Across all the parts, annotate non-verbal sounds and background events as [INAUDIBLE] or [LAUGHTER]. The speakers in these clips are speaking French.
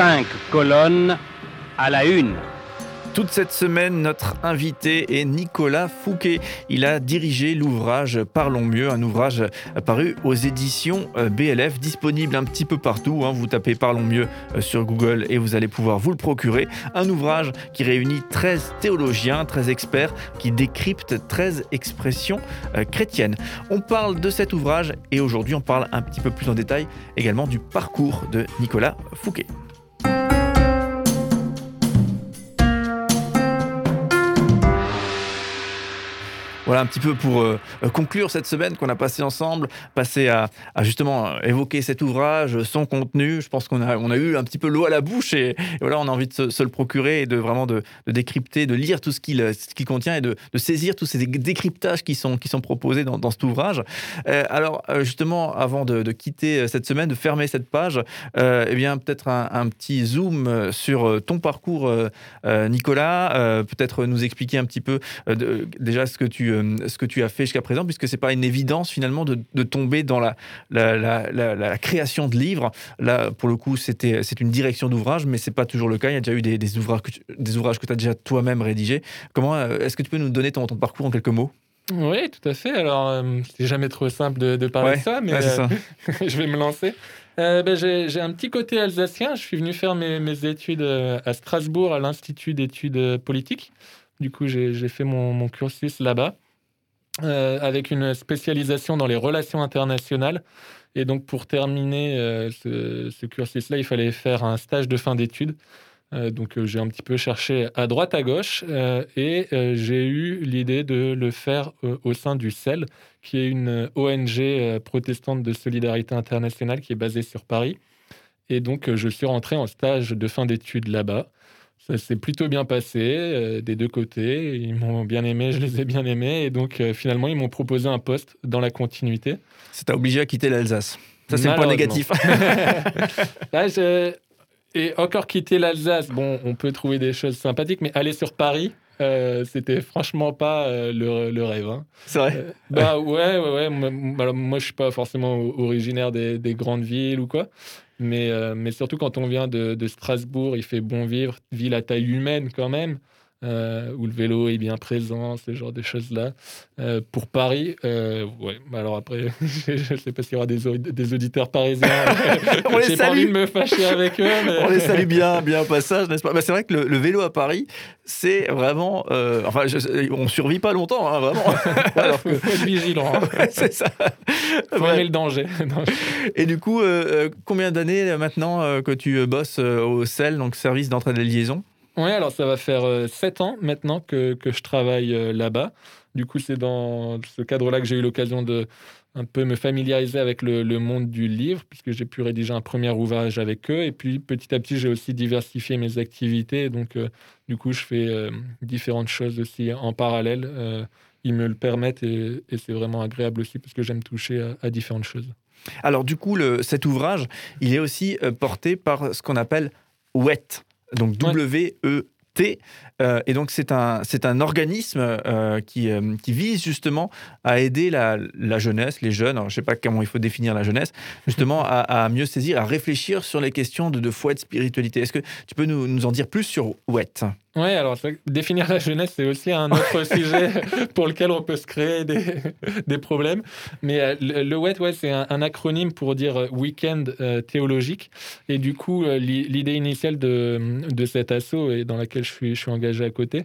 Cinq colonnes à la une. Toute cette semaine, notre invité est Nicolas Fouquet. Il a dirigé l'ouvrage Parlons mieux, un ouvrage paru aux éditions euh, BLF, disponible un petit peu partout. Hein. Vous tapez Parlons mieux euh, sur Google et vous allez pouvoir vous le procurer. Un ouvrage qui réunit 13 théologiens, 13 experts, qui décryptent 13 expressions euh, chrétiennes. On parle de cet ouvrage et aujourd'hui on parle un petit peu plus en détail également du parcours de Nicolas Fouquet. Voilà un petit peu pour euh, conclure cette semaine qu'on a passée ensemble, passer à, justement évoquer cet ouvrage, son contenu. Je pense qu'on a, on a eu un petit peu l'eau à la bouche et, voilà, on a envie de se, le procurer et de vraiment de, décrypter, de lire tout ce qu'il ce contient et de, saisir tous ces décryptages qui sont, qui sont proposés dans, cet ouvrage. Euh, alors euh, justement, avant de, quitter cette semaine, de fermer cette page, eh bien peut-être un, petit zoom sur ton parcours, Nicolas. peut-être nous expliquer un petit peu déjà ce que tu ce que tu as fait jusqu'à présent, puisque c'est pas une évidence finalement de, tomber dans la, la, création de livres. Là, pour le coup, c'était c'est une direction d'ouvrage, mais c'est pas toujours le cas. Il y a déjà eu des, ouvrages que tu, des ouvrages que as déjà toi-même rédigés. Comment euh, est-ce que tu peux nous donner ton, parcours en quelques mots? Oui, tout à fait. Alors, euh, c'est jamais trop simple de, parler de ça, mais euh, [LAUGHS] je vais me lancer. Ben, j'ai un petit côté alsacien. Je suis venu faire mes, mes études à Strasbourg, à l'Institut d'études politiques. Du coup, j'ai fait mon, mon cursus là-bas. Euh, avec une spécialisation dans les relations internationales. Et donc, pour terminer euh, ce, cursus-là, il fallait faire un stage de fin d'études. Euh, donc, j'ai un petit peu cherché à droite, à gauche, et j'ai eu l'idée de le faire au sein du CEL, qui est une ONG protestante de solidarité internationale qui est basée sur Paris. Et donc, je suis rentré en stage de fin d'études là-bas. Ça s'est plutôt bien passé euh, des deux côtés. Ils m'ont bien aimé, je les ai bien aimés. Et donc, euh, finalement, ils m'ont proposé un poste dans la continuité. Ça t'a obligé à quitter l'Alsace. Ça, c'est le point négatif. [LAUGHS] Et encore quitter l'Alsace, bon, on peut trouver des choses sympathiques, mais aller sur Paris, euh, c'était franchement pas le, le, rêve. Hein. C'est vrai. bah ouais, ouais, ouais. Moi, moi, je suis pas forcément originaire des, des, grandes villes ou quoi. Mais, euh, mais surtout quand on vient de, de, Strasbourg, il fait bon vivre, ville à taille humaine quand même. Euh, où le vélo est bien présent, ce genre de choses-là. Euh, pour Paris, euh, ouais, alors après, [LAUGHS] je ne sais pas s'il y aura des, des auditeurs parisiens. [LAUGHS] on les [LAUGHS] salue. pas envie de me fâcher avec eux. on les salue bien, bien au passage, n'est-ce pas? Bah, C'est vrai que le, vélo à Paris, c'est vraiment. enfin, je, on survit pas longtemps, hein, vraiment. alors que... faut être vigilant. Hein. c'est ça. Faut aimer le danger. Et du coup, combien d'années maintenant que tu bosses au CEL, donc service d'entraide et liaison? Oui, alors ça va faire euh, sept ans maintenant que, que je travaille euh, là-bas. Du coup, c'est dans ce cadre-là que j'ai eu l'occasion de un peu me familiariser avec le, le monde du livre, puisque j'ai pu rédiger un premier ouvrage avec eux. Et puis, petit à petit, j'ai aussi diversifié mes activités. Donc, euh, du coup, je fais différentes choses aussi en parallèle. ils me le permettent et, c'est vraiment agréable aussi, parce que j'aime toucher à, différentes choses. Alors, du coup, cet ouvrage, il est aussi porté par ce qu'on appelle WET donc W-E-T. Euh, et donc, c'est un, c'est un organisme euh, qui, euh, qui vise justement à aider la, la jeunesse, les jeunes, je ne sais pas comment il faut définir la jeunesse, justement à, à, mieux saisir, à réfléchir sur les questions de, de foi et de spiritualité. Est-ce que tu peux nous, nous en dire plus sur WET oui, alors définir la jeunesse, c'est aussi un autre sujet [LAUGHS] pour lequel on peut se créer des, [LAUGHS] des problèmes. Mais le, WET, ouais, c'est un, acronyme pour dire Week-end théologique. Et du coup, l'idée initiale de, de cet assaut, et dans laquelle je suis, je suis engagé, à côté,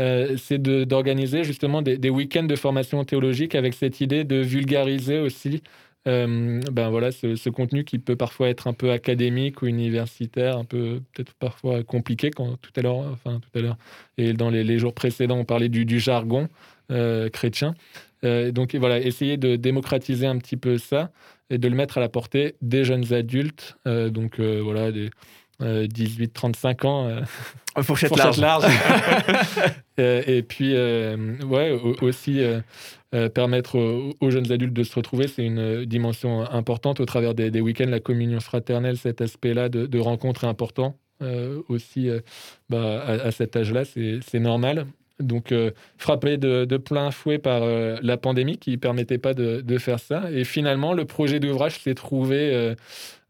euh, c'est d'organiser justement des, week-ends de formation théologique avec cette idée de vulgariser aussi euh, ben voilà, ce, contenu qui peut parfois être un peu académique ou universitaire, un peu peut-être parfois compliqué. Quand tout à l'heure, enfin tout à l'heure, et dans les, jours précédents, on parlait du, jargon euh, chrétien. donc voilà, essayer de démocratiser un petit peu ça et de le mettre à la portée des jeunes adultes. donc voilà, des 18-35 ans. [LAUGHS] Fourchette, fourchette large. [LAUGHS] Euh, et puis, euh, ouais, aussi euh, permettre aux, jeunes adultes de se retrouver, c'est une dimension importante au travers des, week-ends, la communion fraternelle, cet aspect-là de, de rencontre est important aussi bah, à, cet âge-là, c'est normal. Donc, frappé de, de, plein fouet par la pandémie qui ne permettait pas de, de, faire ça. Et finalement, le projet d'ouvrage s'est trouvé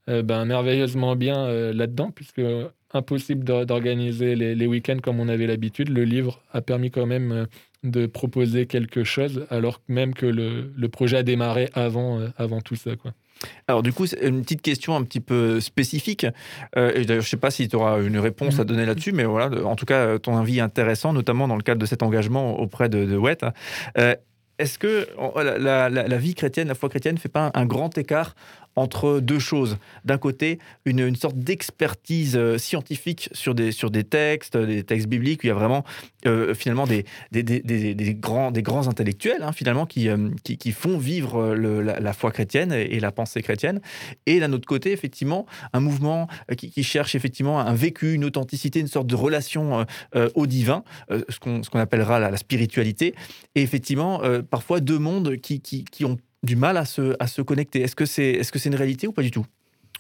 ben, merveilleusement bien là-dedans, puisque impossible d'organiser les, les week-ends comme on avait l'habitude. Le livre a permis quand même de proposer quelque chose, alors même que le, le projet a démarré avant, avant tout ça. Quoi. Alors du coup, une petite question un petit peu spécifique. Euh, et d'ailleurs, je ne sais pas si tu auras une réponse à mm. donner là-dessus, mais voilà, en tout cas, ton avis est intéressant, notamment dans le cadre de cet engagement auprès de, de WET. Euh, est-ce que la, la, vie chrétienne, la foi chrétienne, ne fait pas un grand écart entre deux choses. D'un côté, une, sorte d'expertise euh, scientifique sur des, sur des textes, des textes bibliques, où il y a vraiment euh, finalement des, des, grands, des grands intellectuels, hein, finalement, qui, euh, qui, font vivre la, foi chrétienne et, la pensée chrétienne. Et d'un autre côté, effectivement, un mouvement qui, cherche effectivement un vécu, une authenticité, une sorte de relation au divin, ce qu'on appellera la, spiritualité. Et effectivement, parfois deux mondes qui, qui, qui ont du mal à se, à se connecter. Est-ce que c'est est -ce une réalité ou pas du tout?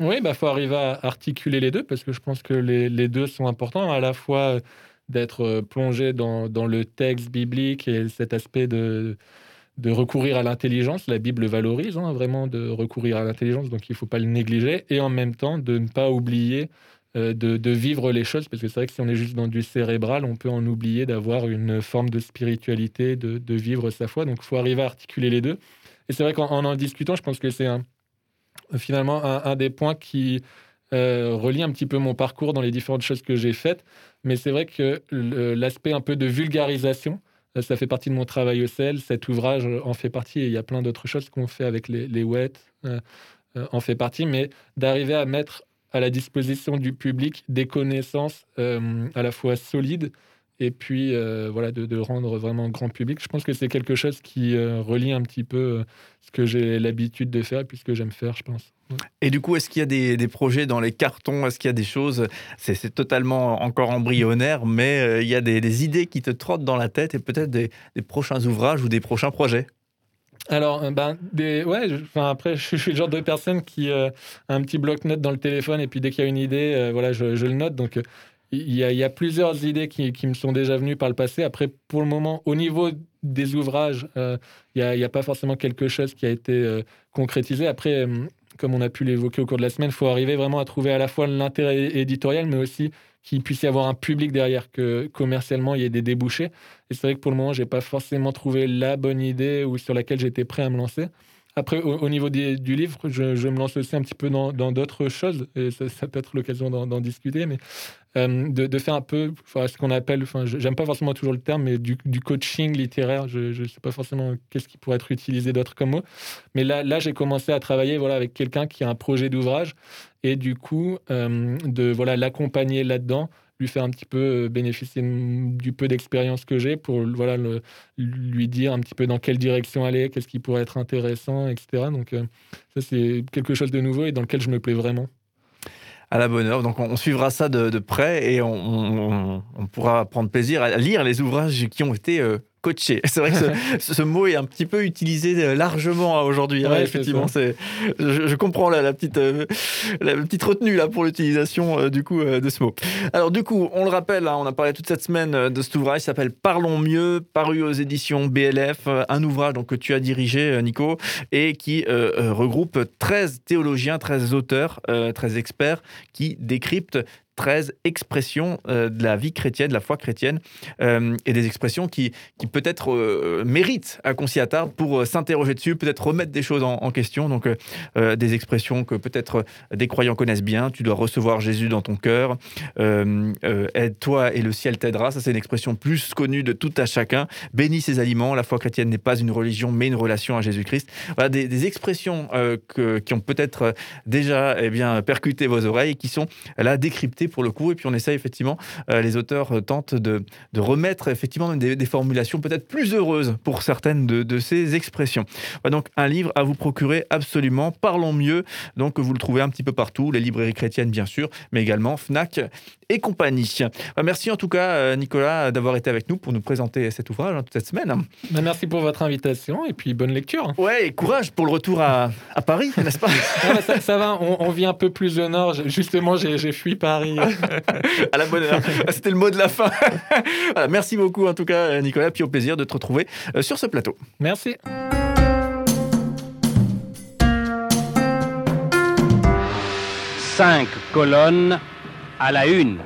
Oui, il bah, faut arriver à articuler les deux parce que je pense que les, les deux sont importants, à la fois d'être euh, plongé dans, dans, le texte biblique et cet aspect de, de recourir à l'intelligence. La Bible valorise hein, vraiment de recourir à l'intelligence, donc il ne faut pas le négliger, et en même temps de ne pas oublier euh, de, de, vivre les choses, parce que c'est vrai que si on est juste dans du cérébral, on peut en oublier d'avoir une forme de spiritualité, de, de vivre sa foi. Donc il faut arriver à articuler les deux. Et c'est vrai qu'en en, discutant, je pense que c'est finalement un, des points qui euh, relie un petit peu mon parcours dans les différentes choses que j'ai faites. Mais c'est vrai que l'aspect un peu de vulgarisation, euh, ça fait partie de mon travail au CEL. Cet ouvrage en fait partie et il y a plein d'autres choses qu'on fait avec les, les WET euh, en fait partie. Mais d'arriver à mettre à la disposition du public des connaissances à la fois solides et puis euh, voilà de, rendre vraiment grand public. Je pense que c'est quelque chose qui euh, relie un petit peu euh, ce que j'ai l'habitude de faire puisque j'aime faire, je pense. Et du coup, est-ce qu'il y a des, projets dans les cartons? Est-ce qu'il y a des choses? C'est totalement encore embryonnaire, mais il y a des, idées qui te trottent dans la tête et peut-être des, prochains ouvrages ou des prochains projets? Alors, ben, des, ouais, enfin, après, [LAUGHS] je suis le genre de personne qui a un petit bloc-notes dans le téléphone et puis dès qu'il y a une idée, voilà, je, je, le note. Donc, il y, a, plusieurs idées qui, me sont déjà venues par le passé. Après, pour le moment, au niveau des ouvrages, euh, il n'y a, pas forcément quelque chose qui a été euh, concrétisé. Après, euh, comme on a pu l'évoquer au cours de la semaine, il faut arriver vraiment à trouver à la fois l'intérêt éditorial, mais aussi qu'il puisse y avoir un public derrière, que commercialement, il y ait des débouchés. Et c'est vrai que pour le moment, je n'ai pas forcément trouvé la bonne idée ou sur laquelle j'étais prêt à me lancer. Après, au, niveau du livre, je, me lance aussi un petit peu dans d'autres choses, et ça, peut être l'occasion d'en discuter, mais euh, de, faire un peu ce qu'on appelle, enfin, j'aime pas forcément toujours le terme, mais du, coaching littéraire, je ne sais pas forcément qu'est-ce qui pourrait être utilisé d'autre comme mot, mais là, j'ai commencé à travailler voilà, avec quelqu'un qui a un projet d'ouvrage, et du coup, euh, de voilà l'accompagner là-dedans, faire un petit peu euh, bénéficier du peu d'expérience que j'ai pour voilà, lui dire un petit peu dans quelle direction aller, qu'est-ce qui pourrait être intéressant, etc. Donc euh, ça, c'est quelque chose de nouveau et dans lequel je me plais vraiment à la bonne heure. Donc on, suivra ça de, près et on, pourra prendre plaisir à lire les ouvrages qui ont été euh, [LAUGHS] C'est vrai que ce, mot est un petit peu utilisé euh, largement hein, aujourd'hui. Effectivement, c'est, je, comprends la, petite, euh, la petite retenue là pour l'utilisation euh, du coup de ce mot. Alors du coup, on le rappelle, hein, on a parlé toute cette semaine de cet ouvrage, il s'appelle Parlons mieux, paru aux éditions BLF, un ouvrage donc que tu as dirigé, Nico, et qui regroupe 13 théologiens, 13 auteurs, 13 experts qui décryptent 13 expressions euh, de la vie chrétienne, de la foi chrétienne, euh, et des expressions qui, qui peut-être euh, méritent un qu'on s'y attarde pour s'interroger dessus, peut-être remettre des choses en, question. Donc, des expressions que peut-être des croyants connaissent bien. Tu dois recevoir Jésus dans ton cœur. Aide-toi et le ciel t'aidera. Ça, c'est une expression plus connue de tout à chacun. Bénis ses aliments. La foi chrétienne n'est pas une religion, mais une relation à Jésus-Christ. Voilà des, expressions qui ont peut-être déjà eh bien, percuté vos oreilles, qui sont là décryptées pour le coup. Et puis on essaye effectivement, euh, les auteurs euh, tentent de, de remettre effectivement des, des formulations peut-être plus heureuses pour certaines de, de ces expressions. donc un livre à vous procurer absolument. Parlons mieux. Donc vous le trouvez un petit peu partout, les librairies chrétiennes bien sûr, mais également Fnac et compagnie. merci en tout cas euh, Nicolas d'avoir été avec nous pour nous présenter cet ouvrage hein, toute cette semaine. Bah, merci pour votre invitation et puis bonne lecture. Ouais, et courage pour le retour à, à Paris, n'est-ce pas? [LAUGHS] Ça, va, on, on, vit un peu plus au nord. Justement, j'ai fui Paris à la bonne heure. [LAUGHS] C'était le mot de la fin. [LAUGHS] merci beaucoup en tout cas, Nicolas, puis au plaisir de te retrouver euh, sur ce plateau. Merci. cinq colonnes à la une.